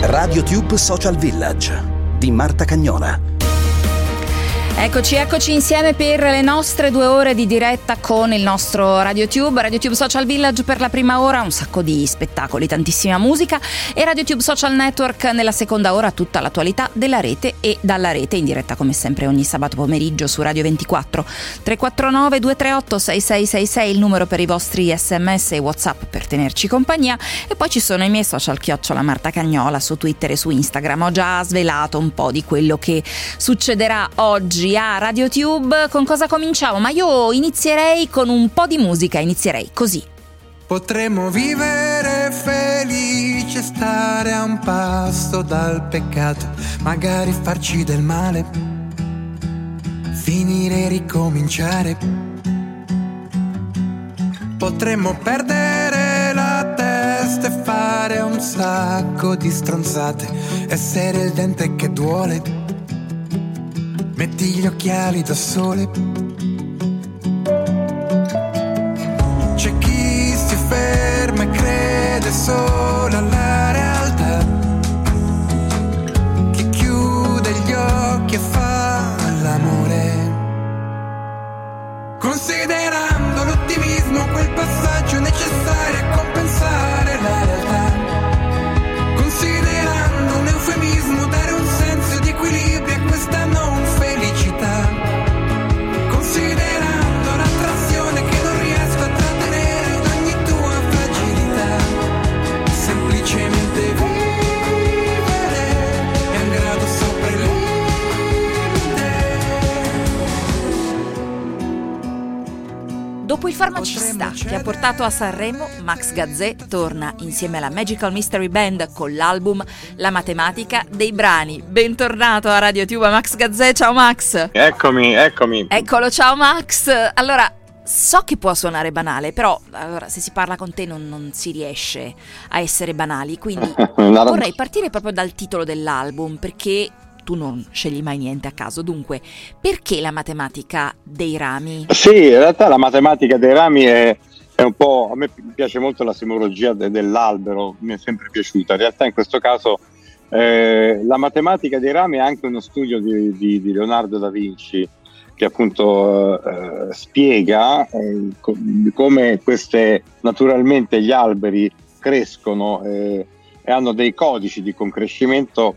RadioTube Social Village di Marta Cagnola. Eccoci, eccoci insieme per le nostre due ore di diretta con il nostro RadioTube, RadioTube Social Village per la prima ora, un sacco di spettacoli, tantissima musica. E RadioTube Social Network nella seconda ora tutta l'attualità della rete e dalla rete in diretta come sempre ogni sabato pomeriggio su Radio 24 349 238 6666 il numero per i vostri sms e whatsapp per tenerci compagnia. E poi ci sono i miei social chiocciola Marta Cagnola su Twitter e su Instagram, ho già svelato un po' di quello che succederà oggi oggi a RadioTube con cosa cominciamo? Ma io inizierei con un po' di musica, inizierei così. Potremmo vivere felici stare a un passo dal peccato, magari farci del male, finire e ricominciare. Potremmo perdere la testa e fare un sacco di stronzate, essere il dente che duole metti gli occhiali da sole. Portato a Sanremo, Max Gazzè torna insieme alla Magical Mystery Band con l'album La matematica dei brani. Bentornato a Radio Tuba Max Gazzè, ciao Max. Eccomi, eccomi. Eccolo, ciao Max. Allora, so che può suonare banale, però allora, se si parla con te non, non si riesce a essere banali, quindi vorrei partire proprio dal titolo dell'album perché tu non scegli mai niente a caso. Dunque, perché la matematica dei rami? Sì, in realtà la matematica dei rami è. A me piace molto la simologia de- dell'albero, mi è sempre piaciuta. In realtà, in questo caso, eh, la matematica dei rami è anche uno studio di, di- di Leonardo da Vinci che appunto eh, spiega eh, co- come queste naturalmente gli alberi crescono eh, e hanno dei codici di concrescimento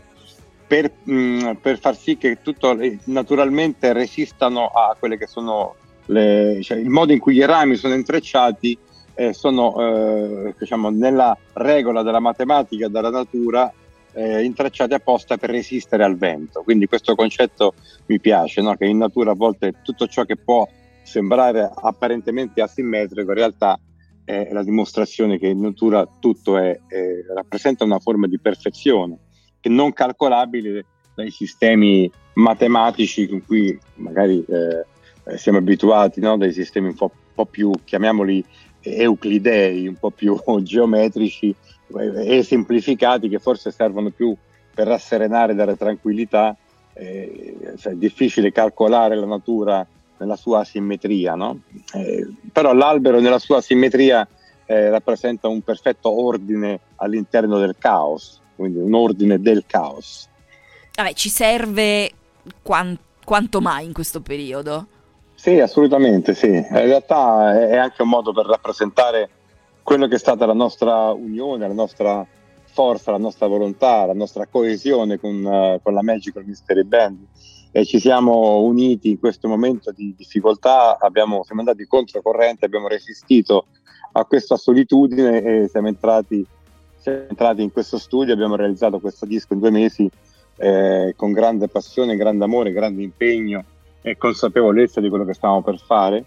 per, mh, per far sì che tutto eh, naturalmente resistano a quelle che sono le, cioè il modo in cui i rami sono intrecciati eh, sono eh, diciamo nella regola della matematica della natura eh, intrecciati apposta per resistere al vento quindi questo concetto mi piace no? che in natura a volte tutto ciò che può sembrare apparentemente asimmetrico in realtà è la dimostrazione che in natura tutto è, è- rappresenta una forma di perfezione che non calcolabile dai sistemi matematici con cui magari eh, eh, siamo abituati, no? dai sistemi un po', po' più, chiamiamoli euclidei, un po' più geometrici eh, e semplificati che forse servono più per rasserenare e dare tranquillità. Eh, cioè, è difficile calcolare la natura nella sua asimmetria, no? Eh, però l'albero nella sua asimmetria eh, rappresenta un perfetto ordine all'interno del caos, quindi un ordine del caos. Vabbè, ci serve quan- quanto mai in questo periodo? Sì, assolutamente sì. In realtà è anche un modo per rappresentare quello che è stata la nostra unione, la nostra forza, la nostra volontà, la nostra coesione con, eh, con la Magical Mystery Band. E ci siamo uniti in questo momento di difficoltà, abbiamo, siamo andati controcorrente, abbiamo resistito a questa solitudine e siamo entrati, siamo entrati in questo studio, abbiamo realizzato questo disco in due mesi eh, con grande passione, grande amore, grande impegno e consapevolezza di quello che stavamo per fare.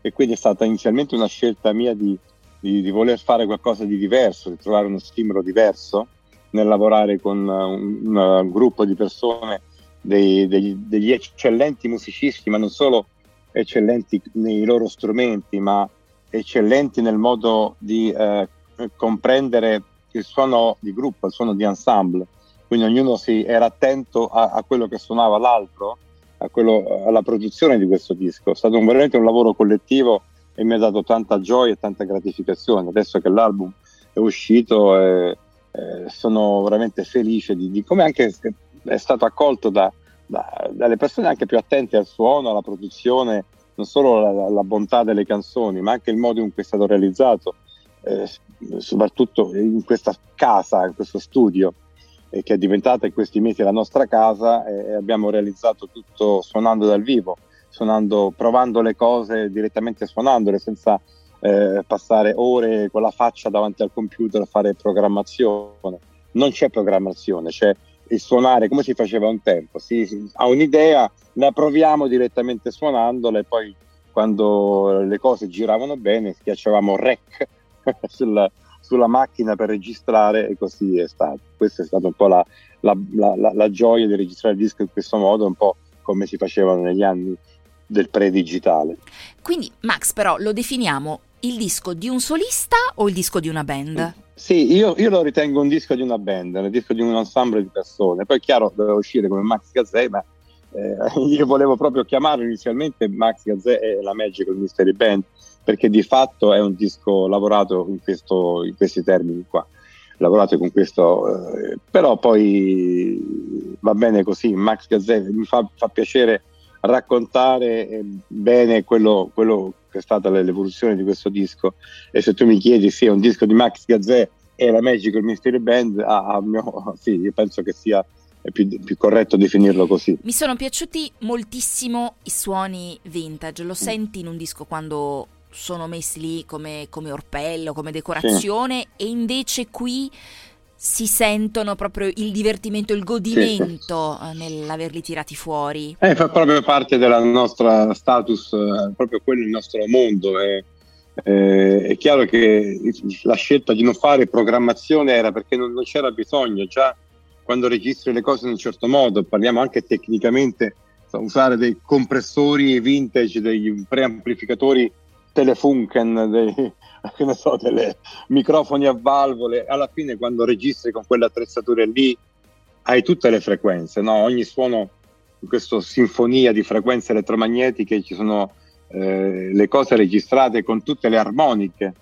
E quindi è stata inizialmente una scelta mia di, di- di voler fare qualcosa di diverso, di trovare uno stimolo diverso nel lavorare con uh, un, un gruppo di persone, dei- degli, degli eccellenti musicisti, ma non solo eccellenti nei loro strumenti, ma eccellenti nel modo di eh, comprendere il suono di gruppo, il suono di ensemble, quindi ognuno si era attento a, a quello che suonava l'altro, quello, alla produzione di questo disco. È stato un, veramente un lavoro collettivo e mi ha dato tanta gioia e tanta gratificazione. Adesso che l'album è uscito eh, eh, sono veramente felice di, di, come anche è stato accolto da, da, dalle persone anche più attente al suono, alla produzione, non solo la, la, bontà delle canzoni, ma anche il modo in cui è stato realizzato, eh, soprattutto in questa casa, in questo studio eh, che è diventata in questi mesi la nostra casa e abbiamo realizzato tutto suonando dal vivo, suonando, provando le cose direttamente suonandole senza eh, passare ore con la faccia davanti al computer a fare programmazione. Non c'è programmazione, c'è il suonare come si faceva un tempo. Si, si, ha un'idea, la proviamo direttamente suonandola e poi quando le cose giravano bene schiacciavamo rec sulla, sulla macchina per registrare e così è stato. Questa è stata un po' la, la, la, la, gioia di registrare il disco in questo modo, un po' come si facevano negli anni del pre-digitale. Quindi Max però lo definiamo il disco di un solista o il disco di una band? Sì, io, io lo ritengo un disco di una band, un disco di un ensemble di persone. Poi è chiaro, doveva uscire come Max Gazzè, ma eh, io volevo proprio chiamarlo inizialmente Max Gazzè e la Magical Mystery Band perché di fatto è un disco lavorato in, questo, in questi termini qua, lavorato con questo, eh, però poi va bene così, Max Gazzè mi fa, fa piacere raccontare eh, bene quello, quello, che è stata l'evoluzione di questo disco e se tu mi chiedi se è un disco di Max Gazzè e la Magical Mystery Band, ah, ah, mio, sì, io penso che sia più, più, corretto definirlo così. Mi sono piaciuti moltissimo i suoni vintage, lo senti in un disco quando sono messi lì come, come orpello, come decorazione sì. e invece qui si sentono proprio il divertimento, il godimento sì, sì. Eh, nell'averli tirati fuori. Eh, fa proprio parte della nostra status, eh, proprio quello il nostro mondo. È, eh, è, chiaro che la scelta di non fare programmazione era perché non, non c'era bisogno, già quando registri le cose in un certo modo, parliamo anche tecnicamente, usare dei compressori vintage, dei preamplificatori Telefunken, dei, so, delle microfoni a valvole, alla fine quando registri con quelle attrezzature lì hai tutte le frequenze, no? ogni suono questa sinfonia di frequenze elettromagnetiche ci sono eh, le cose registrate con tutte le armoniche,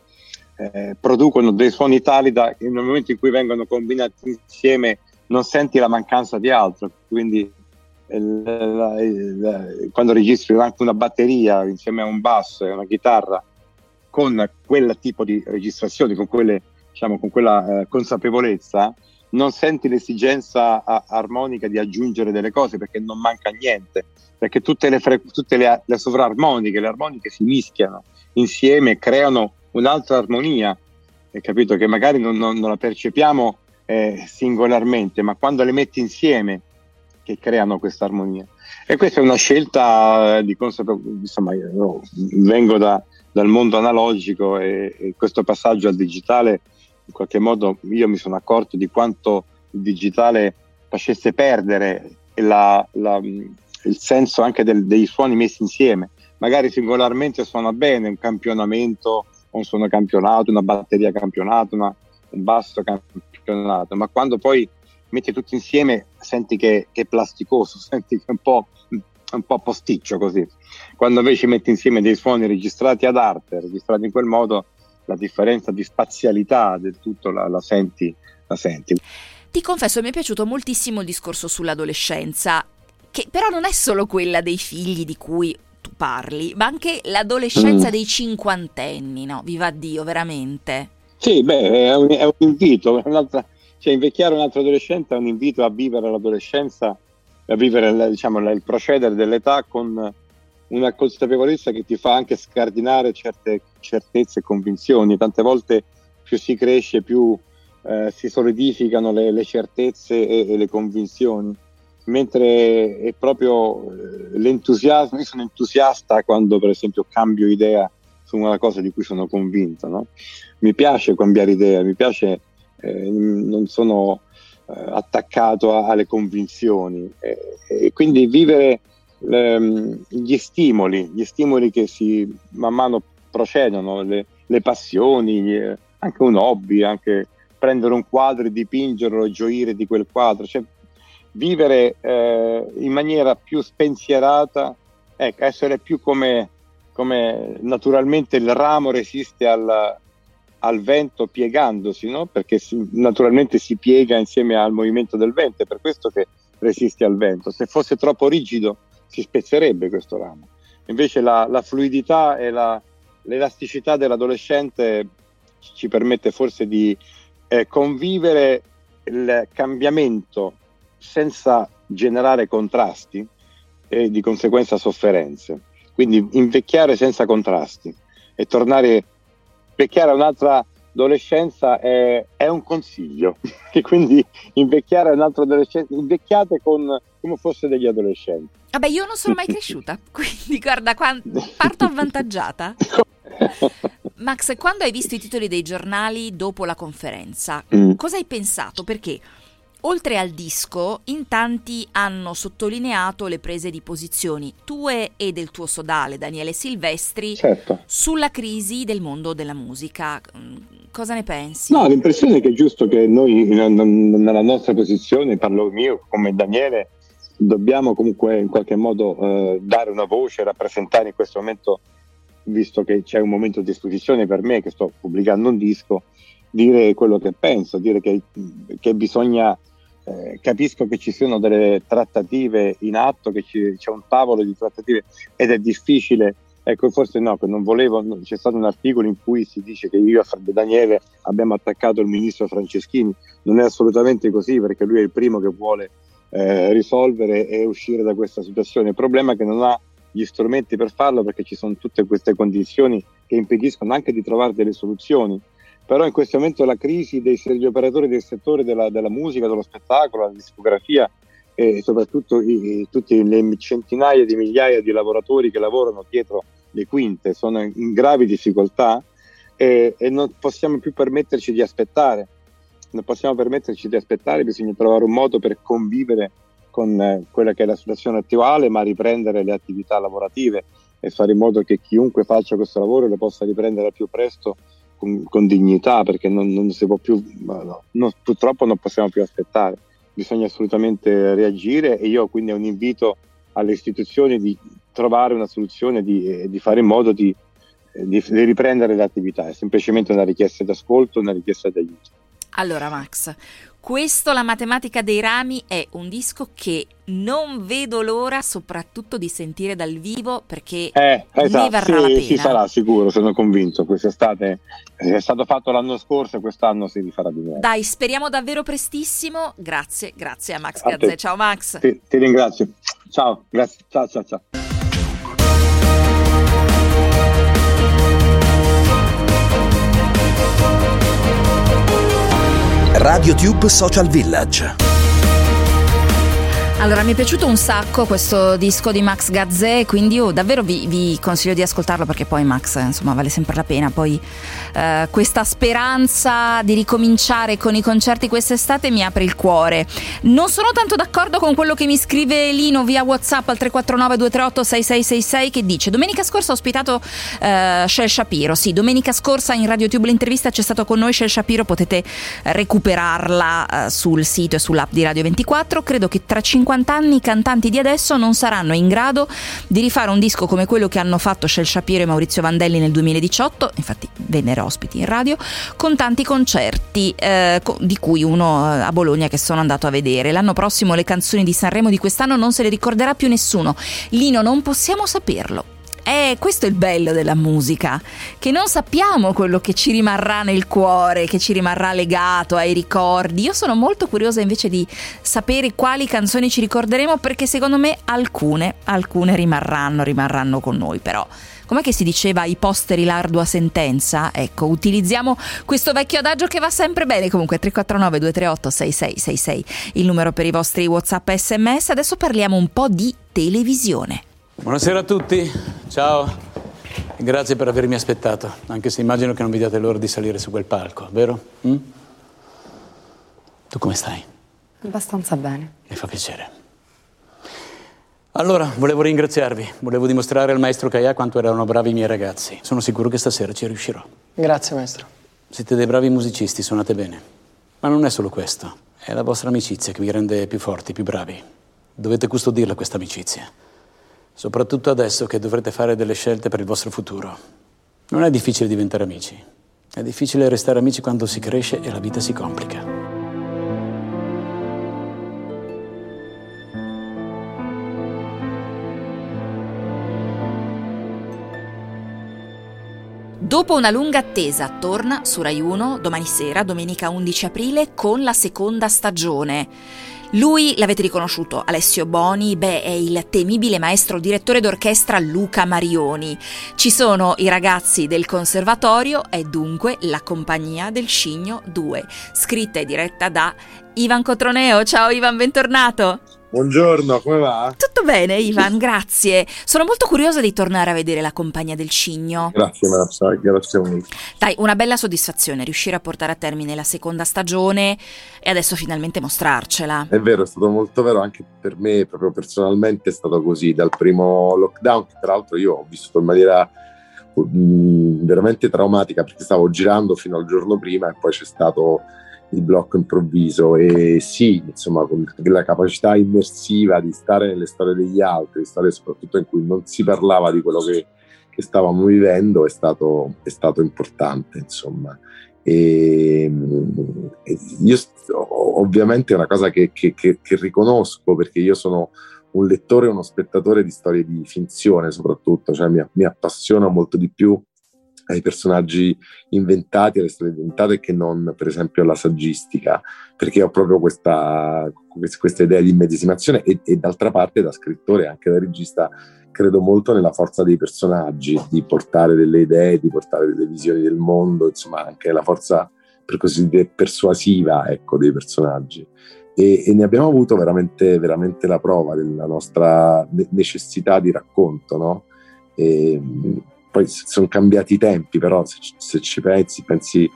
eh, producono dei suoni tali da nel momento in cui vengono combinati insieme non senti la mancanza di altro, quindi quando registri anche una batteria insieme a un basso e una chitarra con quel tipo di registrazioni, con, quelle, diciamo, con quella eh, consapevolezza, non senti l'esigenza a, armonica di aggiungere delle cose perché non manca niente, perché tutte le, fre- tutte le, le sovrarmoniche, le armoniche si mischiano insieme e creano un'altra armonia, hai capito? Che magari non, non, non la percepiamo eh, singolarmente, ma quando le metti insieme che creano questa armonia. E questa è una scelta di consapevolezza, insomma, io vengo da, dal mondo analogico e, e, questo passaggio al digitale, in qualche modo io mi sono accorto di quanto il digitale facesse perdere la, la, il senso anche del, dei suoni messi insieme. Magari singolarmente suona bene un campionamento, un suono campionato, una batteria campionato, una, un basso campionato, ma quando poi metti tutto insieme senti che, che, è plasticoso, senti che è un po', un po' posticcio così. Quando invece metti insieme dei suoni registrati ad arte, registrati in quel modo, la differenza di spazialità del tutto la, la, senti, la senti. Ti confesso, mi è piaciuto moltissimo il discorso sull'adolescenza, che però non è solo quella dei figli di cui tu parli, ma anche l'adolescenza mm. dei cinquantenni, no? Viva Dio, veramente. Sì, beh, è un, è un invito, è un'altra cioè invecchiare un altro adolescente è un invito a vivere l'adolescenza, a vivere diciamo, il procedere dell'età con una consapevolezza che ti fa anche scardinare certe certezze e convinzioni. Tante volte più si cresce, più eh, si solidificano le, le certezze e, e, le convinzioni, mentre è proprio eh, l'entusiasmo. Io sono entusiasta quando, per esempio, cambio idea su una cosa di cui sono convinto. No? Mi piace cambiare idea, mi piace eh, non sono eh, attaccato a, alle convinzioni. E quindi vivere ehm, gli stimoli, gli stimoli che si man mano procedono le, le passioni, anche un hobby, anche prendere un quadro e dipingerlo e gioire di quel quadro, cioè vivere eh, in maniera più spensierata, ecco, essere più come, come naturalmente il ramo resiste al, al vento piegandosi, no? perché si, naturalmente si piega insieme al movimento del vento, è per questo che resiste al vento. Se fosse troppo rigido si spezzerebbe questo ramo. Invece la, la fluidità e la, l'elasticità dell'adolescente ci permette forse di eh, convivere il cambiamento senza generare contrasti e di conseguenza sofferenze. Quindi invecchiare senza contrasti e tornare invecchiare a un'altra adolescenza è, è un consiglio. e quindi invecchiare a un'altra adolescenza, invecchiate con, come fosse degli adolescenti. Vabbè, io non sono mai cresciuta, quindi guarda, parto avvantaggiata. Max, quando hai visto i titoli dei giornali dopo la conferenza, mm. cosa hai pensato? Perché oltre al disco, in tanti hanno sottolineato le prese di posizioni tue e del tuo sodale Daniele Silvestri certo. sulla crisi del mondo della musica. Mm, cosa ne pensi? No, l'impressione è che è giusto che noi nella nostra posizione, parlo mio come Daniele, dobbiamo comunque in qualche modo eh, dare una voce, rappresentare in questo momento visto che c'è un momento di esposizione per me che sto pubblicando un disco, dire quello che penso, dire che, che bisogna, eh, capisco che ci siano delle trattative in atto, che ci, c'è un tavolo di trattative ed è difficile, ecco forse no, che non volevo, c'è stato un articolo in cui si dice che io Fabio Daniele abbiamo attaccato il ministro Franceschini, non è assolutamente così perché lui è il primo che vuole eh, risolvere e uscire da questa situazione, il problema è che non ha gli strumenti per farlo perché ci sono tutte queste condizioni che impediscono anche di trovare delle soluzioni. Però in questo momento la crisi degli operatori del settore della, della musica, dello spettacolo, della discografia e soprattutto i, tutte le centinaia di migliaia di lavoratori che lavorano dietro le quinte sono in gravi difficoltà e, e non possiamo più permetterci di aspettare. Non possiamo permetterci di aspettare, bisogna trovare un modo per convivere con eh, quella che è la situazione attuale, ma riprendere le attività lavorative e fare in modo che chiunque faccia questo lavoro lo possa riprendere al più presto con, con dignità, perché non, non, si può più, no, no, purtroppo non possiamo più aspettare. Bisogna assolutamente reagire e io quindi ho un invito alle istituzioni di trovare una soluzione, di, eh, di fare in modo di, eh, di, riprendere le attività. È semplicemente una richiesta d'ascolto, una richiesta di aiuto. Allora Max, questo, La matematica dei rami, è un disco che non vedo l'ora soprattutto di sentire dal vivo perché eh, esatto, ne varrà sì, la pena. Si farà sicuro, sono convinto. Quest'estate è stato fatto l'anno scorso e quest'anno si rifarà di nuovo. Dai, speriamo davvero prestissimo. Grazie, grazie a Max a Gazzè. Ciao Max. Ti, ti ringrazio. Ciao, grazie. Ciao, ciao, ciao. RadioTube Social Village. Allora, mi è piaciuto un sacco questo disco di Max Gazzè, quindi io davvero vi, vi, consiglio di ascoltarlo perché poi Max, insomma, vale sempre la pena. Poi eh, questa speranza di ricominciare con i concerti quest'estate mi apre il cuore. Non sono tanto d'accordo con quello che mi scrive Lino via WhatsApp al 349 238 6666 che dice "Domenica scorsa ho ospitato eh, Shel Shapiro". Sì, domenica scorsa in RadioTube l'intervista c'è stato con noi Shel Shapiro, potete recuperarla eh, sul sito e sull'app di Radio 24. Credo che tra 5 50 anni i cantanti di adesso non saranno in grado di rifare un disco come quello che hanno fatto Shel Shapiro e Maurizio Vandelli nel 2018, infatti vennero ospiti in radio, con tanti concerti, eh, di cui uno eh, a Bologna che sono andato a vedere. L'anno prossimo le canzoni di Sanremo di quest'anno non se le ricorderà più nessuno. Lino, non possiamo saperlo. Eh, questo è il bello della musica, che non sappiamo quello che ci rimarrà nel cuore, che ci rimarrà legato ai ricordi. Io sono molto curiosa invece di sapere quali canzoni ci ricorderemo perché secondo me alcune, alcune rimarranno, rimarranno con noi, però com'è che si diceva i posteri l'ardua sentenza? Ecco, utilizziamo questo vecchio adagio che va sempre bene. Comunque 349 238 6666, il numero per i vostri WhatsApp e SMS. Adesso parliamo un po' di televisione. Buonasera a tutti, ciao. Grazie per avermi aspettato, anche se immagino che non vi diate l'ora di salire su quel palco, vero? Mm? Tu come stai? Abbastanza bene. Mi fa piacere. Allora, volevo ringraziarvi, volevo dimostrare al maestro Kaya quanto erano bravi i miei ragazzi. Sono sicuro che stasera ci riuscirò. Grazie, maestro. Siete dei bravi musicisti, suonate bene. Ma non è solo questo, è la vostra amicizia che vi rende più forti, più bravi. Dovete custodirla questa amicizia. Soprattutto adesso che dovrete fare delle scelte per il vostro futuro. Non è difficile diventare amici. È difficile restare amici quando si cresce e la vita si complica. Dopo una lunga attesa, torna su Rai 1 domani sera, domenica 11 aprile, con la seconda stagione. Lui l'avete riconosciuto, Alessio Boni, beh, è il temibile maestro direttore d'orchestra Luca Marioni. Ci sono i ragazzi del conservatorio e dunque la compagnia del Scigno 2, scritta e diretta da Ivan Cotroneo. Ciao Ivan, bentornato. Buongiorno, come va? Tutto bene, Ivan, grazie. Sono molto curiosa di tornare a vedere la compagnia del Cigno. Grazie, Marza, grazie molto. Dai, una bella soddisfazione riuscire a portare a termine la seconda stagione e adesso finalmente mostrarcela. È vero, è stato molto vero anche per me, proprio personalmente è stato così. Dal primo lockdown, che tra l'altro io ho vissuto in maniera mm, veramente traumatica perché stavo girando fino al giorno prima e poi c'è stato il blocco improvviso e sì, insomma, con la capacità immersiva di stare nelle storie degli altri, storie soprattutto in cui non si parlava di quello che, che stavamo vivendo, è stato, è stato importante, insomma. E, e io ovviamente è una cosa che, che, che, che riconosco perché io sono un lettore e uno spettatore di storie di finzione soprattutto, cioè mi, mi appassiona molto di più ai personaggi inventati, alle storie inventate che non per esempio alla saggistica, perché ho proprio questa, questa idea di immedesimazione e, e d'altra parte da scrittore e anche da regista credo molto nella forza dei personaggi, di portare delle idee, di portare delle visioni del mondo, insomma anche la forza per così dire persuasiva ecco, dei personaggi. E, e, ne abbiamo avuto veramente, veramente la prova della nostra necessità di racconto, no? E, poi sono cambiati i tempi, però se, se ci pensi, pensi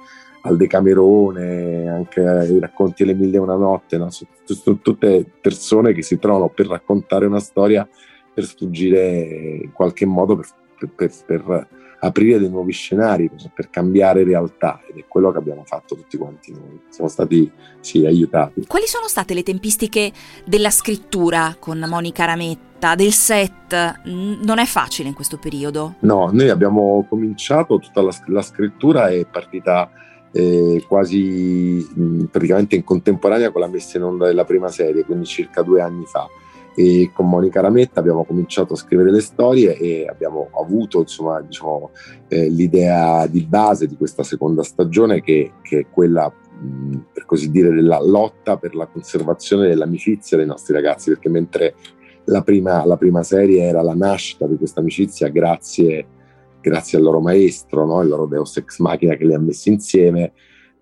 al Decamerone, anche ai racconti Le Mille e una Notte, no? sono, sono tutte persone che si trovano per raccontare una storia, per sfuggire in qualche modo, per, per, per aprire dei nuovi scenari, per cambiare realtà ed è quello che abbiamo fatto tutti quanti noi. Siamo stati sì, aiutati. Quali sono state le tempistiche della scrittura con Monica Rametta, del set? Non è facile in questo periodo? No, noi abbiamo cominciato, tutta la, la scrittura è partita eh, quasi mh, praticamente in contemporanea con la messa in onda della prima serie, quindi circa due anni fa e con Monica Rametta abbiamo cominciato a scrivere le storie e abbiamo avuto insomma, diciamo, eh, l'idea di base di questa seconda stagione che, che è quella mh, per così dire della lotta per la conservazione dell'amicizia dei nostri ragazzi perché mentre la prima, la prima serie era la nascita di questa amicizia grazie, grazie al loro maestro, no? il loro Deus Ex Machina che li ha messi insieme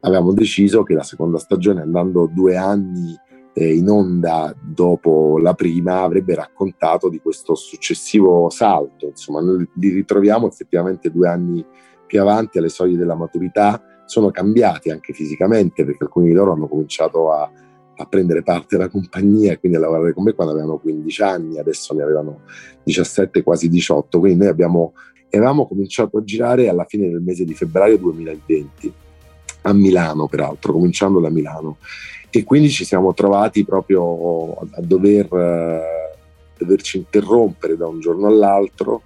avevamo deciso che la seconda stagione andando due anni eh, in onda dopo la prima avrebbe raccontato di questo successivo salto. Insomma, noi li ritroviamo effettivamente due anni più avanti alle soglie della maturità, sono cambiati anche fisicamente perché alcuni di loro hanno cominciato a, a prendere parte alla compagnia e quindi a lavorare con me quando avevano 15 anni, adesso ne avevano 17, quasi 18, quindi noi abbiamo, avevamo cominciato a girare alla fine del mese di febbraio 2020 a Milano peraltro, cominciando da Milano e quindi ci siamo trovati proprio a dover, eh, doverci interrompere da un giorno all'altro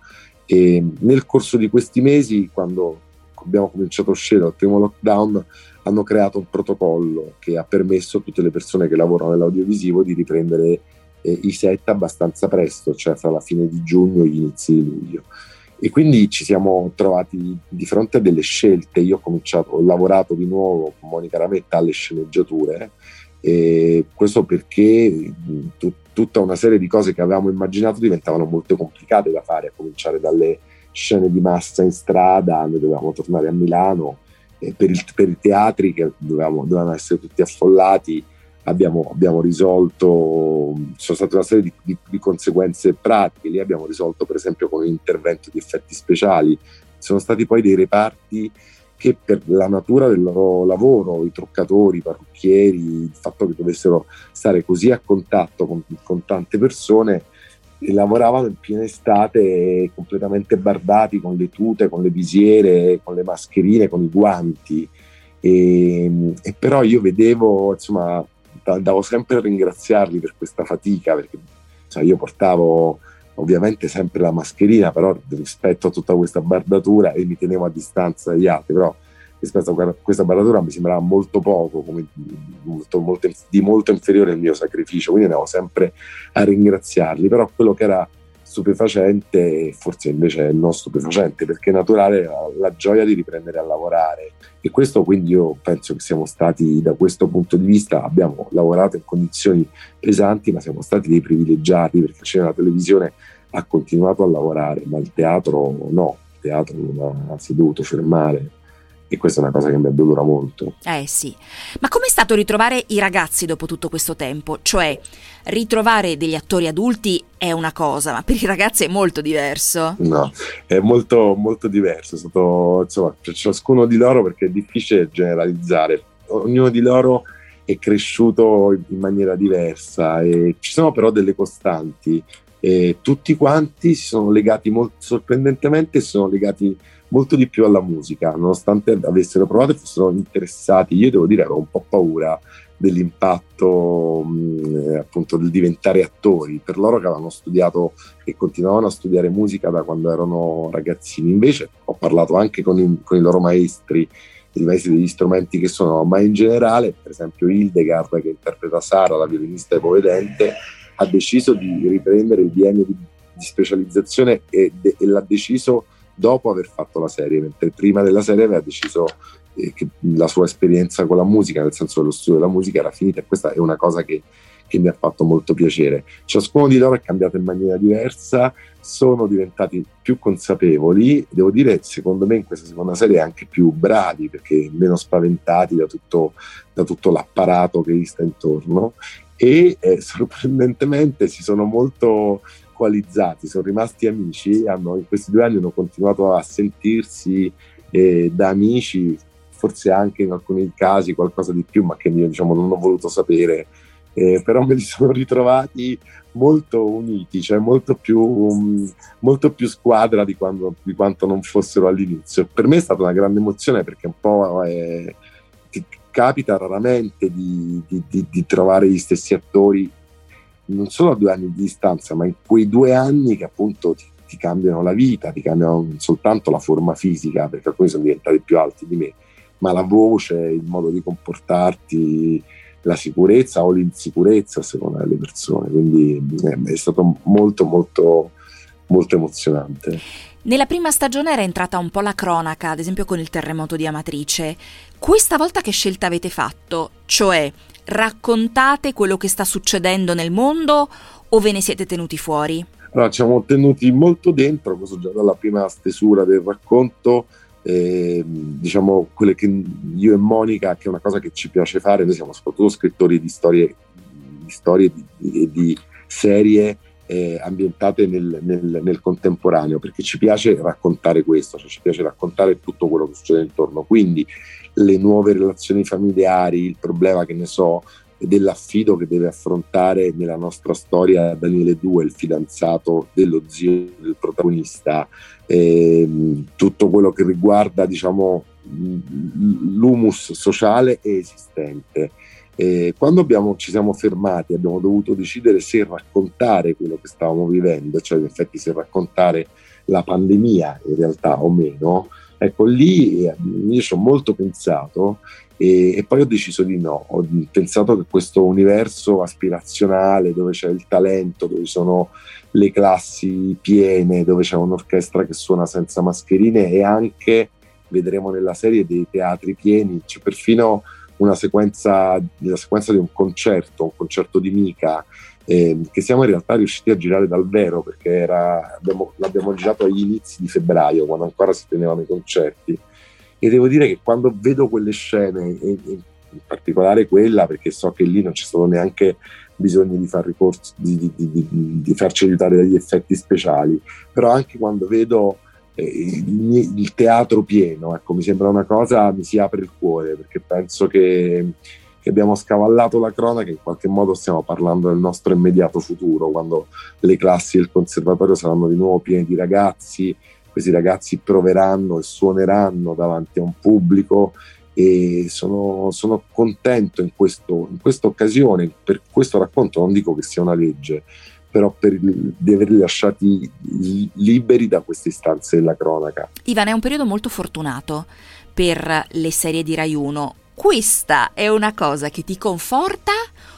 e nel corso di questi mesi, quando abbiamo cominciato a uscire dal primo lockdown, hanno creato un protocollo che ha permesso a tutte le persone che lavorano nell'audiovisivo di riprendere eh, i set abbastanza presto, cioè fra la fine di giugno e gli inizi di luglio. E quindi ci siamo trovati di fronte a delle scelte. Io ho cominciato, ho lavorato di nuovo con Monica Rametta alle sceneggiature, e questo perché t- tutta una serie di cose che avevamo immaginato diventavano molto complicate da fare, a cominciare dalle scene di massa in strada, noi dovevamo tornare a Milano, per, il, per, i teatri che dovevamo, dovevano essere tutti affollati, abbiamo, abbiamo risolto, sono state una serie di, di, di, conseguenze pratiche, lì abbiamo risolto per esempio con l'intervento di effetti speciali, sono stati poi dei reparti che per la natura del loro lavoro, i truccatori, i parrucchieri, il fatto che dovessero stare così a contatto con, con tante persone, e lavoravano in piena estate completamente bardati con le tute, con le visiere, con le mascherine, con i guanti. E, e però io vedevo, insomma, andavo sempre a ringraziarli per questa fatica, perché cioè, io portavo ovviamente sempre la mascherina, però rispetto a tutta questa bardatura e mi tenevo a distanza dagli altri, però rispetto a questa barratura mi sembrava molto poco, come, molto, molto, di molto inferiore al mio sacrificio, quindi andavo sempre a ringraziarli, però quello che era stupefacente, forse invece non stupefacente, perché è naturale la, la, gioia di riprendere a lavorare. E questo quindi io penso che siamo stati, da questo punto di vista, abbiamo lavorato in condizioni pesanti, ma siamo stati dei privilegiati perché c'è la televisione ha continuato a lavorare, ma il teatro no, il teatro non ha, si è dovuto fermare e questa è una cosa che mi addolora molto. Eh sì, ma com'è stato ritrovare i ragazzi dopo tutto questo tempo? Cioè, ritrovare degli attori adulti è una cosa, ma per i ragazzi è molto diverso. No, è molto, molto diverso, è stato, insomma, per ciascuno di loro perché è difficile generalizzare, ognuno di loro è cresciuto in maniera diversa e ci sono però delle costanti. E tutti quanti si sono legati molto sorprendentemente si sono legati molto di più alla musica, nonostante avessero provato e fossero interessati. Io devo dire, avevo un po' paura dell'impatto mh, appunto del diventare attori per loro che avevano studiato e continuavano a studiare musica da quando erano ragazzini invece ho parlato anche con i, con i loro maestri i maestri degli strumenti che sono ma in generale per esempio Hildegard che interpreta Sara la violinista ipovedente ha deciso di riprendere il biennio di, di specializzazione e, de, e l'ha deciso dopo aver fatto la serie, mentre prima della serie aveva deciso eh, che la sua esperienza con la musica, nel senso dello studio della musica, era finita e questa è una cosa che, che mi ha fatto molto piacere. Ciascuno di loro è cambiato in maniera diversa, sono diventati più consapevoli, devo dire secondo me in questa seconda serie anche più bravi perché meno spaventati da tutto, da tutto l'apparato che gli sta intorno e eh, sorprendentemente si sono molto coalizzati, sono rimasti amici, hanno, in questi due anni hanno continuato a sentirsi eh, da amici, forse anche in alcuni casi qualcosa di più, ma che io diciamo, non ho voluto sapere, eh, però me li sono ritrovati molto uniti, cioè molto più, um, molto più squadra di, quando, di, quanto non fossero all'inizio. Per me è stata una grande emozione perché un po' è, capita raramente di, di, di trovare gli stessi attori non solo a due anni di distanza, ma in quei due anni che appunto ti, ti cambiano la vita, ti cambiano non soltanto la forma fisica, perché alcuni sono diventati più alti di me, ma la voce, il modo di comportarti, la sicurezza o l'insicurezza a seconda delle persone. Quindi eh, è stato molto molto molto emozionante. Nella prima stagione era entrata un po' la cronaca, ad esempio con il terremoto di Amatrice. Questa volta che scelta avete fatto? Cioè, raccontate quello che sta succedendo nel mondo o ve ne siete tenuti fuori? Allora, ci siamo tenuti molto dentro, questo già dalla prima stesura del racconto, eh, diciamo quelle che io e Monica, che è una cosa che ci piace fare, noi siamo soprattutto scrittori di storie, di, storie di, di, serie eh, ambientate nel, nel, nel, contemporaneo, perché ci piace raccontare questo, cioè ci piace raccontare tutto quello che succede intorno. Quindi le nuove relazioni familiari, il problema che ne so dell'affido che deve affrontare nella nostra storia Daniele Due, il fidanzato dello zio del protagonista, ehm, tutto quello che riguarda diciamo, l'humus sociale e esistente. Eh, quando abbiamo, ci siamo fermati abbiamo dovuto decidere se raccontare quello che stavamo vivendo, cioè in effetti se raccontare la pandemia in realtà o meno, Ecco, lì eh, io ci ho molto pensato e, e, poi ho deciso di no. Ho pensato che questo universo aspirazionale dove c'è il talento, dove sono le classi piene, dove c'è un'orchestra che suona senza mascherine e anche, vedremo nella serie, dei teatri pieni, c'è perfino una sequenza, la sequenza di un concerto, un concerto di Mica eh, che siamo in realtà riusciti a girare dal vero perché era, abbiamo, l'abbiamo girato agli inizi di febbraio quando ancora si tenevano i concerti. E devo dire che quando vedo quelle scene e in particolare quella perché so che lì non c'è stato neanche bisogno di far ricorso di, di, di, di farci aiutare dagli effetti speciali però anche quando vedo eh, il, il, teatro pieno ecco mi sembra una cosa mi si apre il cuore perché penso che che abbiamo scavallato la cronaca, in qualche modo stiamo parlando del nostro immediato futuro, quando le classi del conservatorio saranno di nuovo piene di ragazzi, questi ragazzi proveranno e suoneranno davanti a un pubblico e sono, sono contento in, questo, in questa occasione, per questo racconto non dico che sia una legge, però per, di averli lasciati liberi da queste istanze della cronaca. Ivan, è un periodo molto fortunato per le serie di Rai 1. Questa è una cosa che ti conforta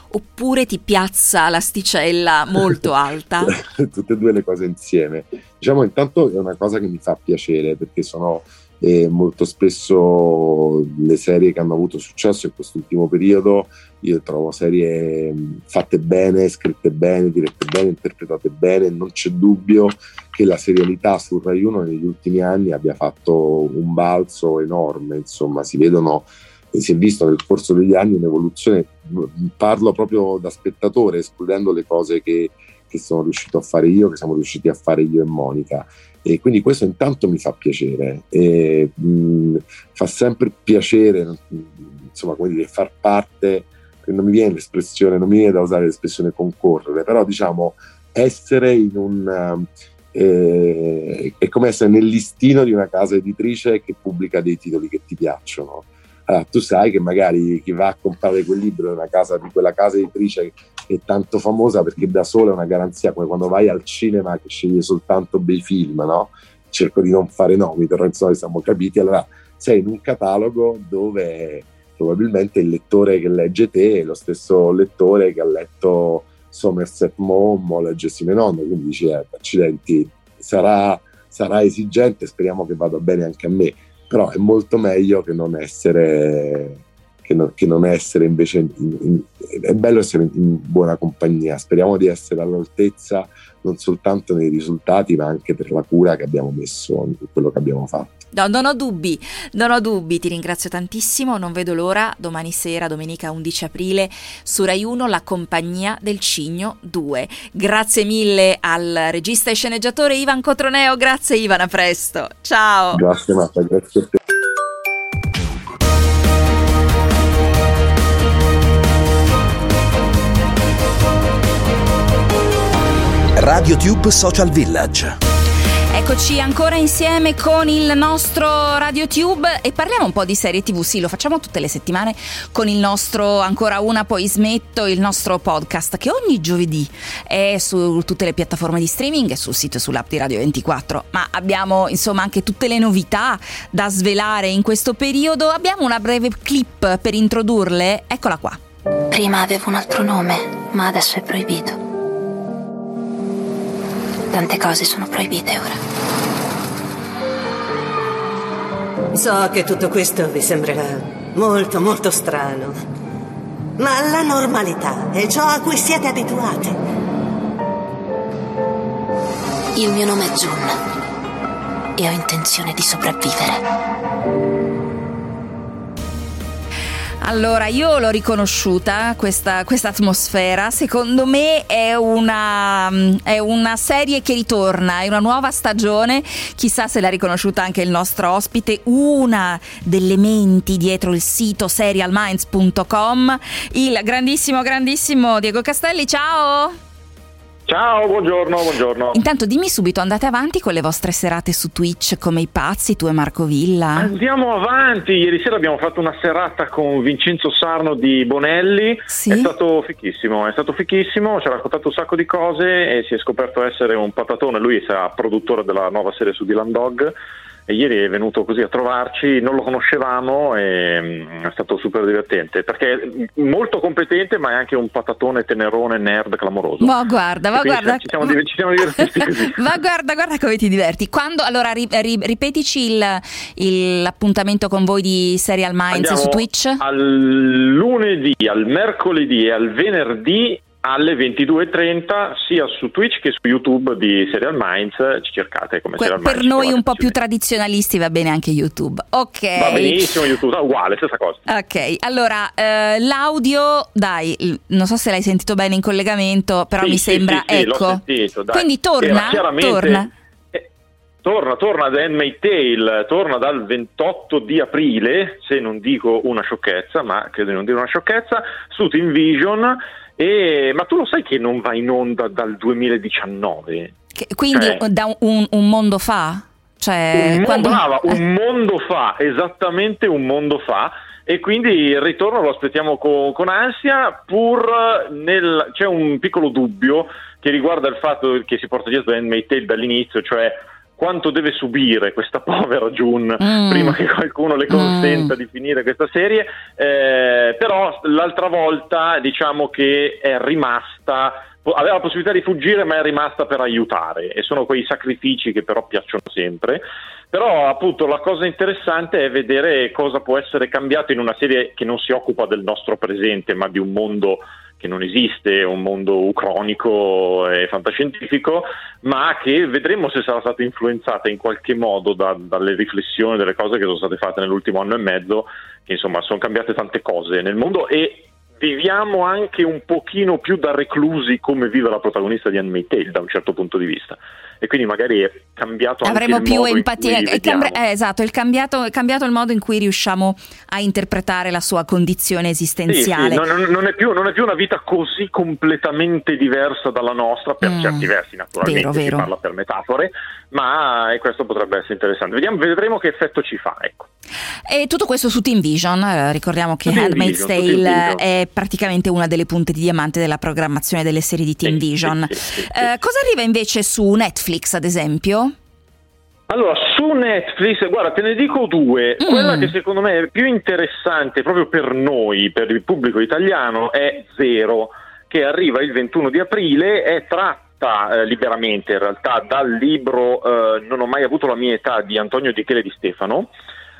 oppure ti piazza l'asticella molto alta? Tutte e due le cose insieme. Diciamo intanto è una cosa che mi fa piacere perché sono e molto spesso le serie che hanno avuto successo in quest'ultimo periodo io trovo serie fatte bene, scritte bene, dirette bene, interpretate bene, non c'è dubbio che la serialità su Rai 1 negli ultimi anni abbia fatto un balzo enorme, insomma si vedono si è visto nel corso degli anni un'evoluzione, parlo proprio da spettatore, escludendo le cose che, che sono riuscito a fare io, che siamo riusciti a fare io e Monica. E quindi questo intanto mi fa piacere, e, mh, fa sempre piacere, insomma, come dire, far parte, non mi viene l'espressione, non mi viene da usare l'espressione concorrere, però diciamo essere in un... Eh, è come essere nel listino di una casa editrice che pubblica dei titoli che ti piacciono. Allora, tu sai che magari chi va a comprare quel libro una casa di quella casa editrice è tanto famosa perché da sola è una garanzia, come quando vai al cinema che sceglie soltanto bei film, no? Cerco di non fare nomi, però insomma siamo capiti. Allora sei in un catalogo dove probabilmente il lettore che legge te è lo stesso lettore che ha letto Somerset Maugham o leggessime nonne, quindi dici, eh, accidenti, sarà, sarà esigente, speriamo che vada bene anche a me, però è molto meglio che non essere che non, che non essere invece in, in, è bello essere in buona compagnia. Speriamo di essere all'altezza non soltanto nei risultati ma anche per la cura che abbiamo messo in quello che abbiamo fatto No, non ho dubbi, non ho dubbi, ti ringrazio tantissimo, non vedo l'ora, domani sera, domenica 11 aprile, su Rai 1, La compagnia del Cigno 2. Grazie mille al regista e sceneggiatore Ivan Cotroneo, grazie Ivan, a presto, ciao! Grazie Marta, grazie a te. RadioTube Social Village. Eccoci ancora insieme con il nostro RadioTube e parliamo un po' di serie TV. Sì, lo facciamo tutte le settimane con il nostro Ancora una, poi smetto, il nostro podcast che ogni giovedì è su tutte le piattaforme di streaming e sul sito e sull'app di Radio 24. Ma abbiamo insomma anche tutte le novità da svelare in questo periodo. Abbiamo una breve clip per introdurle. Eccola qua. Prima avevo un altro nome, ma adesso è proibito. Tante cose sono proibite ora. So che tutto questo vi sembrerà molto, molto strano. Ma la normalità è ciò a cui siete abituati. Il mio nome è Jun e ho intenzione di sopravvivere. Allora, io l'ho riconosciuta, questa, atmosfera. Secondo me è una, è una, serie che ritorna, è una nuova stagione. Chissà se l'ha riconosciuta anche il nostro ospite, una delle menti dietro il sito serialminds.com, il grandissimo, grandissimo Diego Castelli. Ciao! Ciao, buongiorno, buongiorno. Intanto dimmi subito, andate avanti con le vostre serate su Twitch come i pazzi, tu e Marco Villa? Andiamo avanti, ieri sera abbiamo fatto una serata con Vincenzo Sarno di Bonelli, sì? è stato fichissimo, è stato fichissimo, ci ha raccontato un sacco di cose e si è scoperto essere un patatone, lui sarà produttore della nuova serie su Dylan Dog e ieri è venuto così a trovarci, non lo conoscevamo e mm, è stato super divertente perché è molto competente ma è anche un patatone tenerone nerd clamoroso. Ma guarda, ma guarda. Ci siamo, ma... ci siamo divertiti così. ma guarda, guarda come ti diverti. Quando, allora ri, ri, ripetici il, il, l'appuntamento con voi di Serial Minds Andiamo su Twitch. Al lunedì, al mercoledì e al venerdì alle 22.30 sia su Twitch che su YouTube di Serial Minds ci cercate come que- Serial per Minds. Per noi un po' più tradizionalisti va bene anche YouTube. Ok. Va benissimo YouTube, ah, uguale, stessa cosa. Ok, allora eh, l'audio, dai, non so se l'hai sentito bene in collegamento, però sì, mi sì, sembra, sì, ecco. Sentito, Quindi torna, torna Torna, torna da Handmaid's Tale, torna dal 28 di aprile, se non dico una sciocchezza, ma credo di non dire una sciocchezza, su Team Vision. E, ma tu lo sai che non va in onda dal 2019? Che, quindi cioè, da un, un, mondo fa? Cioè, un, quando... Brava, un eh. mondo fa, esattamente un mondo fa e quindi il ritorno lo aspettiamo con, con ansia, pur nel... c'è un piccolo dubbio che riguarda il fatto che si porta dietro Handmaid's Tale dall'inizio, cioè quanto deve subire questa povera June mm. prima che qualcuno le consenta mm. di finire questa serie, eh, però l'altra volta diciamo che è rimasta aveva la possibilità di fuggire ma è rimasta per aiutare e sono quei sacrifici che però piacciono sempre però appunto la cosa interessante è vedere cosa può essere cambiato in una serie che non si occupa del nostro presente ma di un mondo che non esiste, un mondo ucronico e fantascientifico, ma che vedremo se sarà stata influenzata in qualche modo da, dalle riflessioni, delle cose che sono state fatte nell'ultimo anno e mezzo, che insomma sono cambiate tante cose nel mondo e viviamo anche un pochino più da reclusi come vive la protagonista di Anime Tale da un certo punto di vista e quindi magari è cambiato avremo più empatia. è cambia- eh, esatto è cambiato, è cambiato, il modo in cui riusciamo a interpretare la sua condizione esistenziale sì, sì, non, non, è più, non, è più, una vita così completamente diversa dalla nostra per mm, certi versi naturalmente vero, vero. si parla per metafore ma e questo potrebbe essere interessante. Vediamo, vedremo che effetto ci fa ecco. E tutto questo su Team Vision eh, ricordiamo che Handmaid's Tale è praticamente una delle punte di diamante della programmazione delle serie di Team Vision. Eh, cosa arriva invece su Netflix, ad esempio? Allora, su Netflix, guarda, te ne dico due. Mm. Quella che secondo me è più interessante proprio per noi, per il pubblico italiano, è Zero, che arriva il 21 di aprile, è tratta eh, liberamente in realtà dal libro eh, Non ho mai avuto la mia età di Antonio Di Chele di Stefano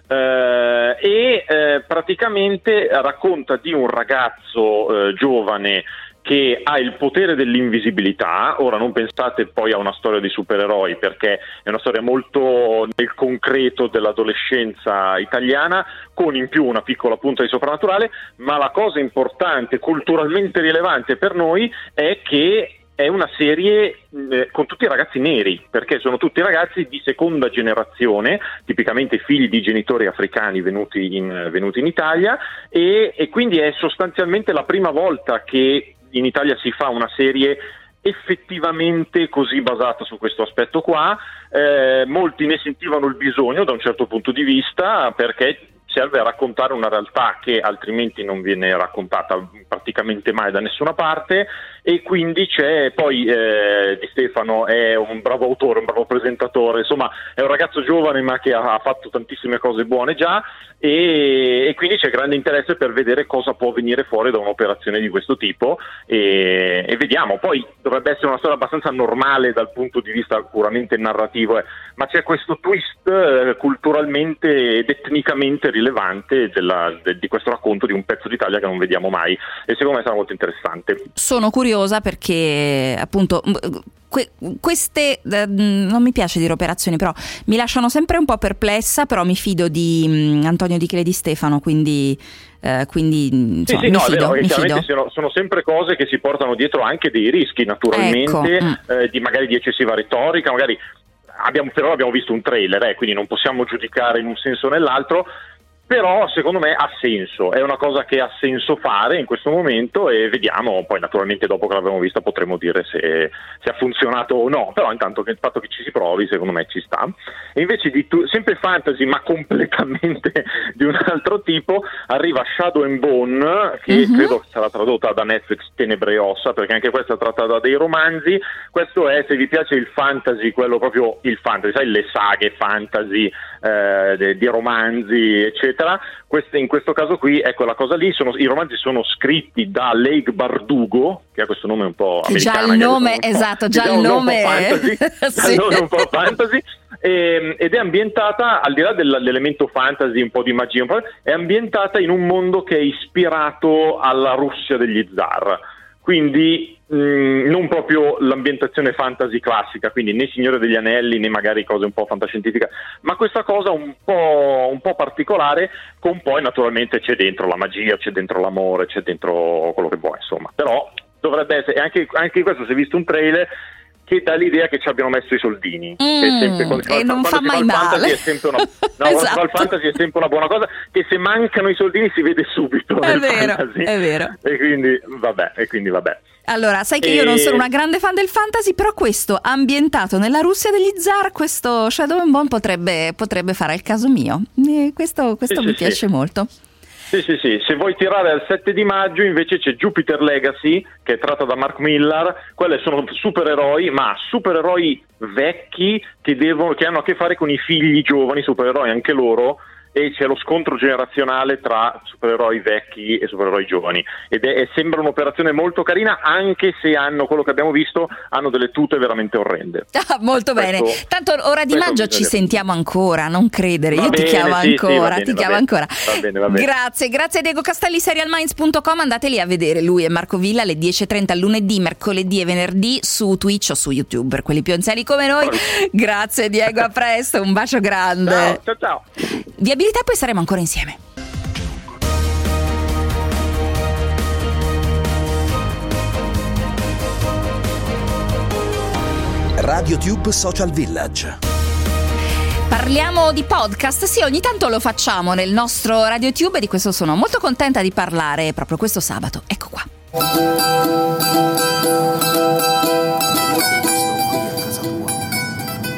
eh, e eh, praticamente racconta di un ragazzo eh, giovane che ha il potere dell'invisibilità. Ora non pensate poi a una storia di supereroi perché è una storia molto nel concreto dell'adolescenza italiana con in più una piccola punta di soprannaturale, ma la cosa importante, culturalmente rilevante per noi è che è una serie eh, con tutti i ragazzi neri, perché sono tutti ragazzi di seconda generazione, tipicamente figli di genitori africani venuti in, venuti in Italia, e, e quindi è sostanzialmente la prima volta che in Italia si fa una serie effettivamente così basata su questo aspetto qua. Eh, molti ne sentivano il bisogno da un certo punto di vista perché serve a raccontare una realtà che altrimenti non viene raccontata praticamente mai da nessuna parte. E quindi c'è poi eh, Di Stefano è un bravo autore, un bravo presentatore, insomma è un ragazzo giovane ma che ha, fatto tantissime cose buone già. E, e, quindi c'è grande interesse per vedere cosa può venire fuori da un'operazione di questo tipo. E, e vediamo, poi dovrebbe essere una storia abbastanza normale dal punto di vista puramente narrativo, eh, ma c'è questo twist eh, culturalmente ed etnicamente rilevante della, de, di questo racconto di un pezzo d'Italia che non vediamo mai e secondo me sarà molto interessante. Sono curiosa perché appunto que- queste, non mi piace dire operazioni, però mi lasciano sempre un po' perplessa, però mi fido di Antonio Di Chele di Stefano, quindi... Uh, quindi insomma, sì, sì, no, fido, vero. Sono, sono, sempre cose che si portano dietro anche dei rischi naturalmente ecco. Mm. eh, di magari di eccessiva retorica magari abbiamo, però abbiamo visto un trailer eh, quindi non possiamo giudicare in un senso o nell'altro però secondo me ha senso, è una cosa che ha senso fare in questo momento e vediamo, poi naturalmente dopo che l'abbiamo vista potremo dire se, se, ha funzionato o no, però intanto che il fatto che ci si provi secondo me ci sta. E invece di tu, sempre fantasy ma completamente di un altro tipo arriva Shadow and Bone che mm-hmm. credo sarà tradotta da Netflix Tenebre e Ossa perché anche questa è trattata da dei romanzi, questo è se vi piace il fantasy, quello proprio il fantasy, sai le saghe fantasy eh, di romanzi eccetera eccetera. Queste, in questo caso qui è quella cosa lì, sono, i romanzi sono scritti da Lake Bardugo, che ha questo nome un po' americano. Già il nome, esatto, già il nome. Fantasy, sì. un po' fantasy. E, ed è ambientata, al di là dell'elemento fantasy, un po' di magia, è ambientata in un mondo che è ispirato alla Russia degli zar. Quindi mm, non proprio l'ambientazione fantasy classica, quindi né Signore degli Anelli né magari cose un po' fantascientifiche, ma questa cosa un po', un po' particolare con poi naturalmente c'è dentro la magia, c'è dentro l'amore, c'è dentro quello che vuoi, insomma. Però dovrebbe essere, anche, anche questo si è visto un trailer, che dà l'idea che ci abbiano messo i soldini. Mm, sempre, quando, e non fa mai male. Una, no, esatto. il fantasy è sempre una buona cosa, che se mancano i soldini si vede subito. È vero, fantasy. è vero. E quindi vabbè, e quindi vabbè. Allora, sai che e... io non sono una grande fan del fantasy, però questo ambientato nella Russia degli zar, questo Shadow and Bone potrebbe, potrebbe fare il caso mio. E questo, questo sì, mi sì, piace sì. molto. Sì, sì, sì, se vuoi tirare al 7 di maggio invece c'è Jupiter Legacy, che è tratta da Mark Millar, quelle sono supereroi, ma supereroi vecchi che, devono, che hanno a che fare con i figli giovani, supereroi anche loro, e c'è lo scontro generazionale tra supereroi vecchi e supereroi giovani. Ed è, è, sembra un'operazione molto carina anche se hanno quello che abbiamo visto hanno delle tute veramente orrende. Ah, molto questo, bene tanto ora di maggio ci sentiamo ancora non credere va io bene, ti chiamo sì, ancora sì, bene, ti chiamo bene. ancora. Va bene, va grazie grazie Diego Castelli serialminds.com andate lì a vedere lui e Marco Villa alle 10.30 lunedì mercoledì e venerdì su Twitch o su YouTube per quelli più anziani come noi. Grazie. Diego a presto un bacio grande. Ciao ciao, ciao. Viabilità poi saremo ancora insieme. RadioTube Social Village. Parliamo di podcast, sì, ogni tanto lo facciamo nel nostro RadioTube e di questo sono molto contenta di parlare proprio questo sabato. Ecco qua.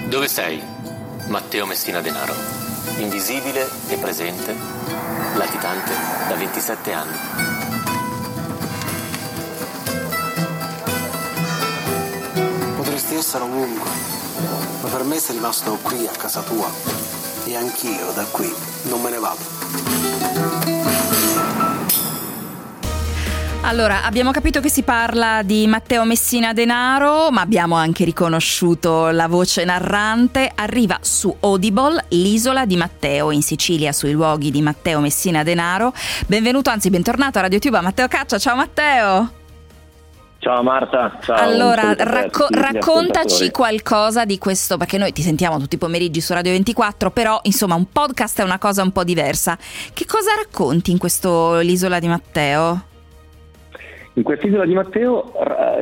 Dove sei? Matteo Messina Denaro invisibile e presente, latitante da 27 anni. Potresti essere ovunque, ma per me sei rimasto qui a casa tua e anch'io da qui non me ne vado. Allora, abbiamo capito che si parla di Matteo Messina Denaro, ma abbiamo anche riconosciuto la voce narrante. Arriva su Audible l'isola di Matteo in Sicilia, sui luoghi di Matteo Messina Denaro. Benvenuto, anzi bentornato a Radio Tube a Matteo Caccia. Ciao Matteo! Ciao Marta, ciao. Allora, racco- raccontaci qualcosa di questo, perché noi ti sentiamo tutti i pomeriggi su Radio 24, però insomma un podcast è una cosa un po' diversa. Che cosa racconti in questo L'isola di Matteo? In quest'isola di Matteo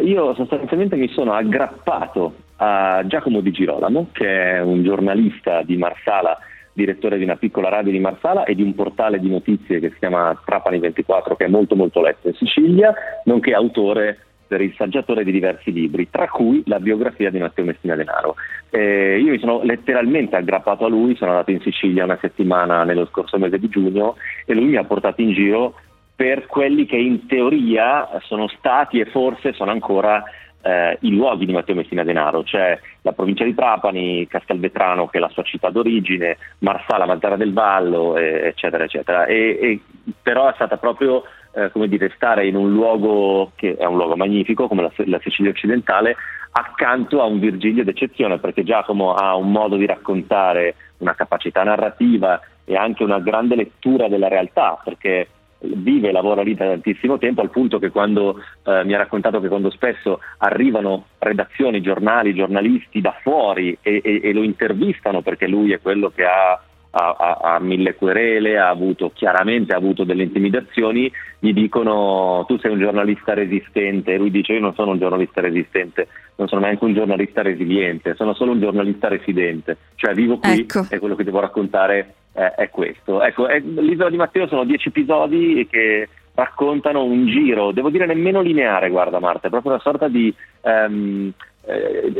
io sostanzialmente mi sono aggrappato a Giacomo Di Girolamo, che è un giornalista di Marsala, direttore di una piccola radio di Marsala e di un portale di notizie che si chiama Trapani 24, che è molto molto letto in Sicilia, nonché autore per il saggiatore di diversi libri, tra cui la biografia di Matteo Messina Denaro. Eh, io mi sono letteralmente aggrappato a lui, sono andato in Sicilia una settimana nello scorso mese di giugno e lui mi ha portato in giro per quelli che in teoria sono stati e forse sono ancora eh, i luoghi di Matteo Messina Denaro, cioè la provincia di Trapani, Castelvetrano che è la sua città d'origine, Marsala, Mazzara del Vallo, eh, eccetera, eccetera. E, e, però è stata proprio eh, come dire, stare in un luogo che è un luogo magnifico come la, la Sicilia occidentale accanto a un Virgilio d'eccezione perché Giacomo ha un modo di raccontare una capacità narrativa e anche una grande lettura della realtà perché vive e lavora lì da tantissimo tempo al punto che quando eh, mi ha raccontato che quando spesso arrivano redazioni, giornali, giornalisti da fuori e, e, e lo intervistano perché lui è quello che ha, ha, ha, mille querele, ha avuto chiaramente ha avuto delle intimidazioni, gli dicono tu sei un giornalista resistente e lui dice io non sono un giornalista resistente, non sono neanche un giornalista resiliente, sono solo un giornalista residente, cioè vivo qui ecco. e quello che devo raccontare eh, è questo. Ecco, è, L'isola di Matteo sono dieci episodi che raccontano un giro, devo dire nemmeno lineare, guarda Marta, è proprio una sorta di um, eh,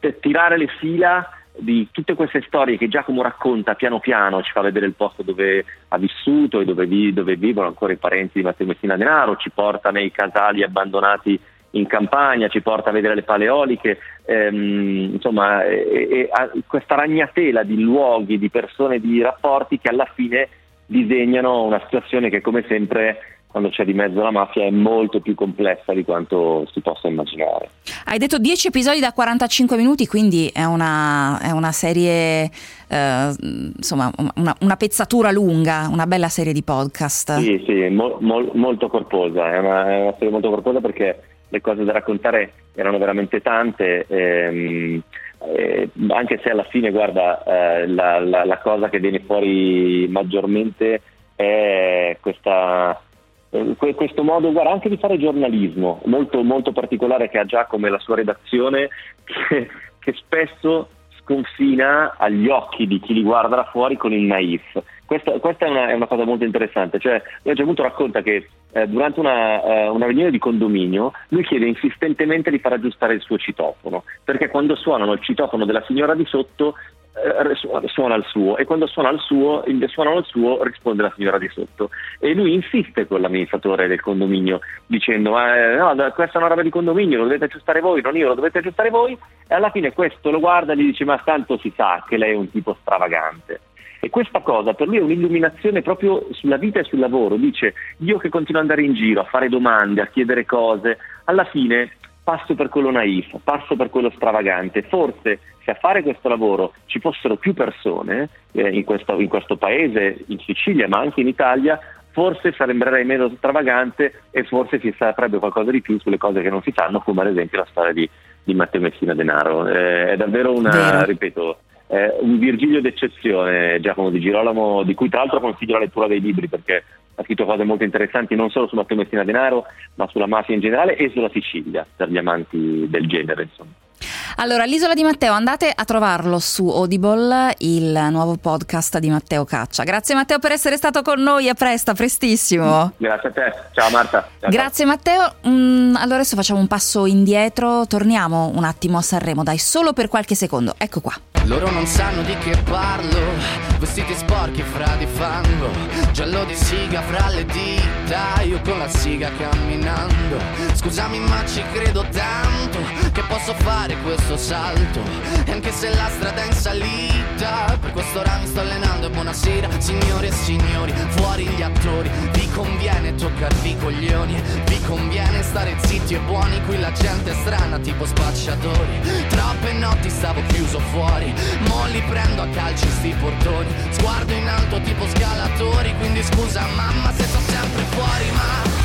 eh, tirare le fila di tutte queste storie che Giacomo racconta piano piano, ci fa vedere il posto dove ha vissuto e dove, vi, dove vivono ancora i parenti di Matteo Messina Denaro, ci porta nei casali abbandonati in campagna, ci porta a vedere le paleoliche, ehm, insomma e, e, questa ragnatela di luoghi, di persone, di rapporti che alla fine disegnano una situazione che come sempre quando c'è di mezzo la mafia è molto più complessa di quanto si possa immaginare. Hai detto 10 episodi da 45 minuti, quindi è una, è una serie, eh, insomma, una, una, pezzatura lunga, una bella serie di podcast. Sì, sì, mo, mo, molto corposa, è una, è una serie molto corposa perché le cose da raccontare erano veramente tante. Ehm, eh, anche se alla fine, guarda, eh, la, la, la, cosa che viene fuori maggiormente è questa eh, questo modo guarda, anche di fare giornalismo molto, molto particolare che ha Giacomo e la sua redazione che, che spesso sconfina agli occhi di chi li guarda da fuori con il naif. Questa, questa è, una, è, una, cosa molto interessante, cioè Giacomo racconta che eh, durante una, eh, una, riunione di condominio lui chiede insistentemente di far aggiustare il suo citofono, perché quando suonano il citofono della signora di sotto eh, suona il suo e quando suona il suo, suonano il suo risponde la signora di sotto e lui insiste con l'amministratore del condominio dicendo eh, no, questa è una roba di condominio, lo dovete aggiustare voi, non io, lo dovete aggiustare voi e alla fine questo lo guarda e gli dice ma tanto si sa che lei è un tipo stravagante. E questa cosa per lui è un'illuminazione proprio sulla vita e sul lavoro. Dice, io che continuo ad andare in giro a fare domande, a chiedere cose, alla fine passo per quello naif, passo per quello stravagante. Forse se a fare questo lavoro ci fossero più persone eh, in, questo, in questo paese, in Sicilia, ma anche in Italia, forse sembrerei meno stravagante e forse si saprebbe qualcosa di più sulle cose che non si sanno, come ad esempio la storia di, di Matteo Messina Denaro. Eh, è davvero una, Vero. ripeto, eh, un Virgilio d'eccezione, Giacomo Di Girolamo, di cui tra l'altro consiglio la lettura dei libri perché ha scritto cose molto interessanti non solo su Matteo Messina Denaro, ma sulla mafia in generale e sulla Sicilia, per gli amanti del genere. Insomma. Allora, l'isola di Matteo, andate a trovarlo su Audible, il nuovo podcast di Matteo Caccia. Grazie Matteo per essere stato con noi, a presto, a prestissimo. Grazie a te, ciao Marta. Ciao, Grazie ciao. Matteo. Mm, allora adesso facciamo un passo indietro, torniamo un attimo a Sanremo, dai, solo per qualche secondo. Ecco qua. Loro non sanno di che parlo, vestiti sporchi fra di fango, giallo di siga fra le dita, io con la siga camminando. Scusami ma ci credo tanto che posso fare questo salto, e anche se la strada è in salita, per questo ora mi sto allenando e buonasera signore e signori, fuori gli attori, vi conviene toccarvi i coglioni, vi conviene stare zitti e buoni, qui la gente è strana tipo spacciatori, troppe notti stavo chiuso fuori Mo li prendo a calci sti portoni. Sguardo in alto tipo scalatori Quindi scusa mamma se sto sempre fuori Ma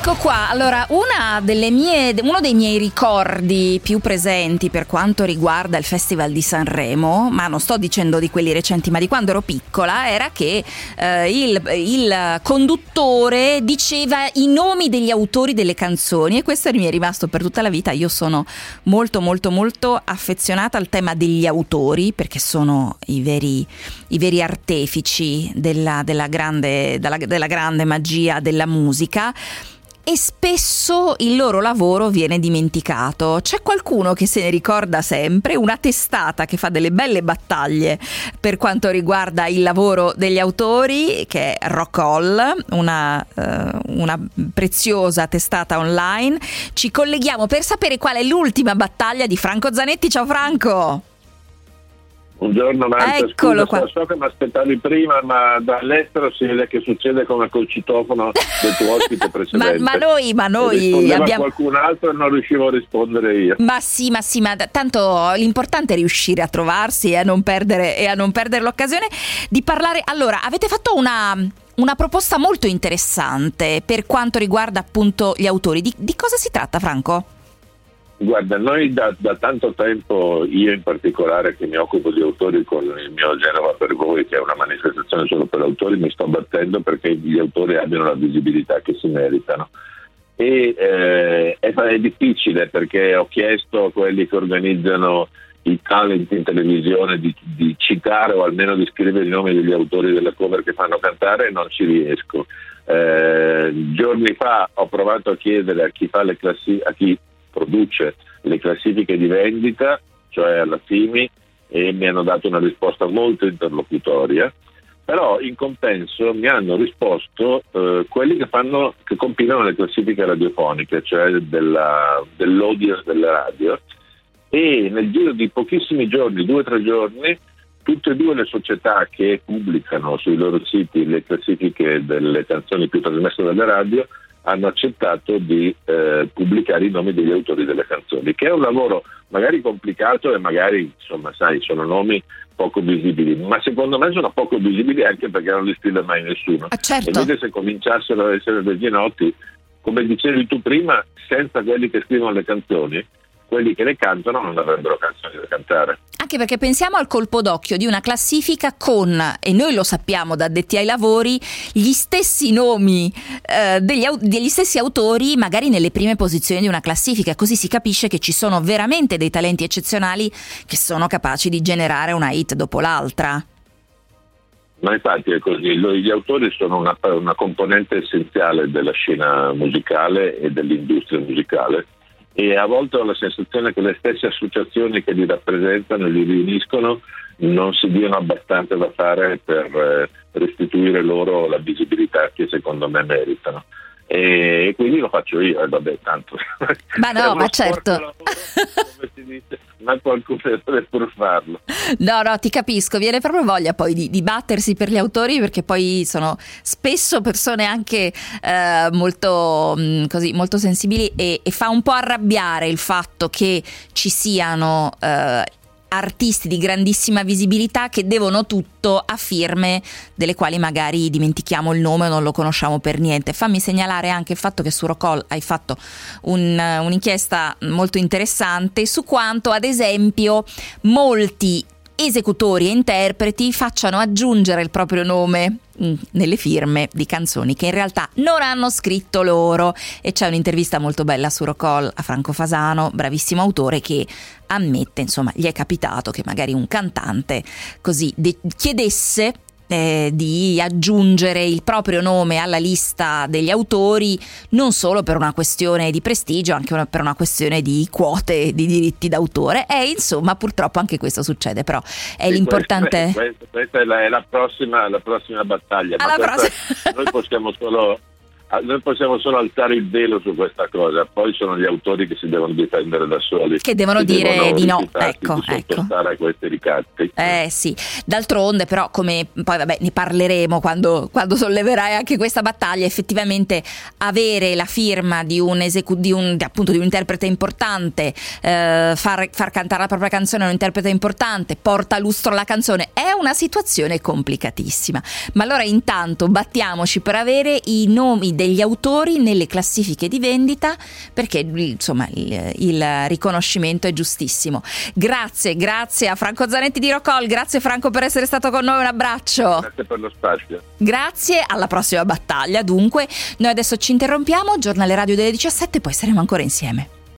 Ecco qua, allora mie, uno dei miei ricordi più presenti per quanto riguarda il Festival di Sanremo, ma non sto dicendo di quelli recenti, ma di quando ero piccola, era che eh, il, il, conduttore diceva i nomi degli autori delle canzoni e questo mi è rimasto per tutta la vita. Io sono molto molto molto affezionata al tema degli autori perché sono i veri, i veri artefici della, della, grande, della, della grande magia della musica e spesso il loro lavoro viene dimenticato. C'è qualcuno che se ne ricorda sempre, una testata che fa delle belle battaglie per quanto riguarda il lavoro degli autori, che è Rock All, una, uh, una preziosa testata online. Ci colleghiamo per sapere qual è l'ultima battaglia di Franco Zanetti. Ciao Franco! Buongiorno Marta, Eccolo Scusa, qua. so che mi aspettavi prima, ma dall'estero si vede che succede come col citofono del tuo ospite precedente. ma, ma, noi, ma noi abbiamo qualcun altro e non riuscivo a rispondere io. Ma sì, ma sì, ma tanto l'importante è riuscire a trovarsi e a non perdere, e a non perdere l'occasione di parlare. Allora, avete fatto una una proposta molto interessante per quanto riguarda appunto gli autori. Di, di cosa si tratta, Franco? Guarda, noi da, da, tanto tempo, io in particolare che mi occupo di autori con il mio Genova per voi, che è una manifestazione solo per autori, mi sto battendo perché gli autori abbiano la visibilità che si meritano. E eh, è, è, difficile perché ho chiesto a quelli che organizzano i talent in televisione di, di, citare o almeno di scrivere i nomi degli autori delle cover che fanno cantare e non ci riesco. Eh, giorni fa ho provato a chiedere a chi fa le classi- a chi produce le classifiche di vendita, cioè alla FIMI, e mi hanno dato una risposta molto interlocutoria, però in compenso mi hanno risposto eh, quelli che, fanno, che compilano le classifiche radiofoniche, cioè della, dell'audience delle radio, e nel giro di pochissimi giorni, due o tre giorni, tutte e due le società che pubblicano sui loro siti le classifiche delle canzoni più trasmesse dalle radio hanno accettato di eh, pubblicare i nomi degli autori delle canzoni, che è un lavoro magari complicato e magari, insomma, sai, sono nomi poco visibili, ma secondo me sono poco visibili anche perché non li scrive mai nessuno. Ah, certo. E invece se cominciassero ad essere degli noti, come dicevi tu prima, senza quelli che scrivono le canzoni, quelli che le cantano non avrebbero canzoni da cantare. Anche perché pensiamo al colpo d'occhio di una classifica con, e noi lo sappiamo da addetti ai lavori, gli stessi nomi eh, degli, degli stessi autori magari nelle prime posizioni di una classifica, così si capisce che ci sono veramente dei talenti eccezionali che sono capaci di generare una hit dopo l'altra. Ma infatti è così, gli autori sono una, una componente essenziale della scena musicale e dell'industria musicale e a volte ho la sensazione che le stesse associazioni che li rappresentano e li riuniscono non si diano abbastanza da fare per eh, restituire loro la visibilità che secondo me meritano e quindi lo faccio io e vabbè tanto. Ma no ma certo. lavoro, come si dice ma qualcuno deve pur farlo. No no ti capisco viene proprio voglia poi di, di battersi per gli autori perché poi sono spesso persone anche eh, molto, mh, mm, così, molto sensibili e, e, fa un po' arrabbiare il fatto che ci siano eh, artisti di grandissima visibilità che devono tutto a firme delle quali magari dimentichiamo il nome o non lo conosciamo per niente. Fammi segnalare anche il fatto che su Rocol hai fatto un, un'inchiesta molto interessante su quanto ad esempio molti esecutori e interpreti facciano aggiungere il proprio nome mm, nelle firme di canzoni che in realtà non hanno scritto loro. E c'è un'intervista molto bella su Rocol a Franco Fasano, bravissimo autore che ammette, insomma, gli è capitato che magari un cantante così de- chiedesse eh, di aggiungere il proprio nome alla lista degli autori non solo per una questione di prestigio, anche una, per una questione di quote di diritti d'autore. E insomma, purtroppo anche questo succede, però è sì, l'importante. Questa, questa è, la, è la, prossima, la, prossima, battaglia. Ma prossima... noi possiamo solo noi possiamo solo alzare il velo su questa cosa, poi sono gli autori che si devono difendere da soli. Che devono dire devono di no, ecco, di ecco. a questi ricatti. Eh sì, d'altronde però come poi vabbè ne parleremo quando, quando solleverai anche questa battaglia, effettivamente avere la firma di un, esecu- di un, appunto, di un interprete importante, eh, far, far cantare la propria canzone a un interprete importante, porta lustro alla canzone, è una situazione complicatissima. Ma allora intanto battiamoci per avere i nomi degli autori nelle classifiche di vendita perché insomma il, il riconoscimento è giustissimo. Grazie, grazie a Franco Zanetti di Rocol, grazie Franco per essere stato con noi, un abbraccio. Grazie per lo spazio. Grazie, alla prossima battaglia dunque. Noi adesso ci interrompiamo, giornale radio delle 17, poi saremo ancora insieme.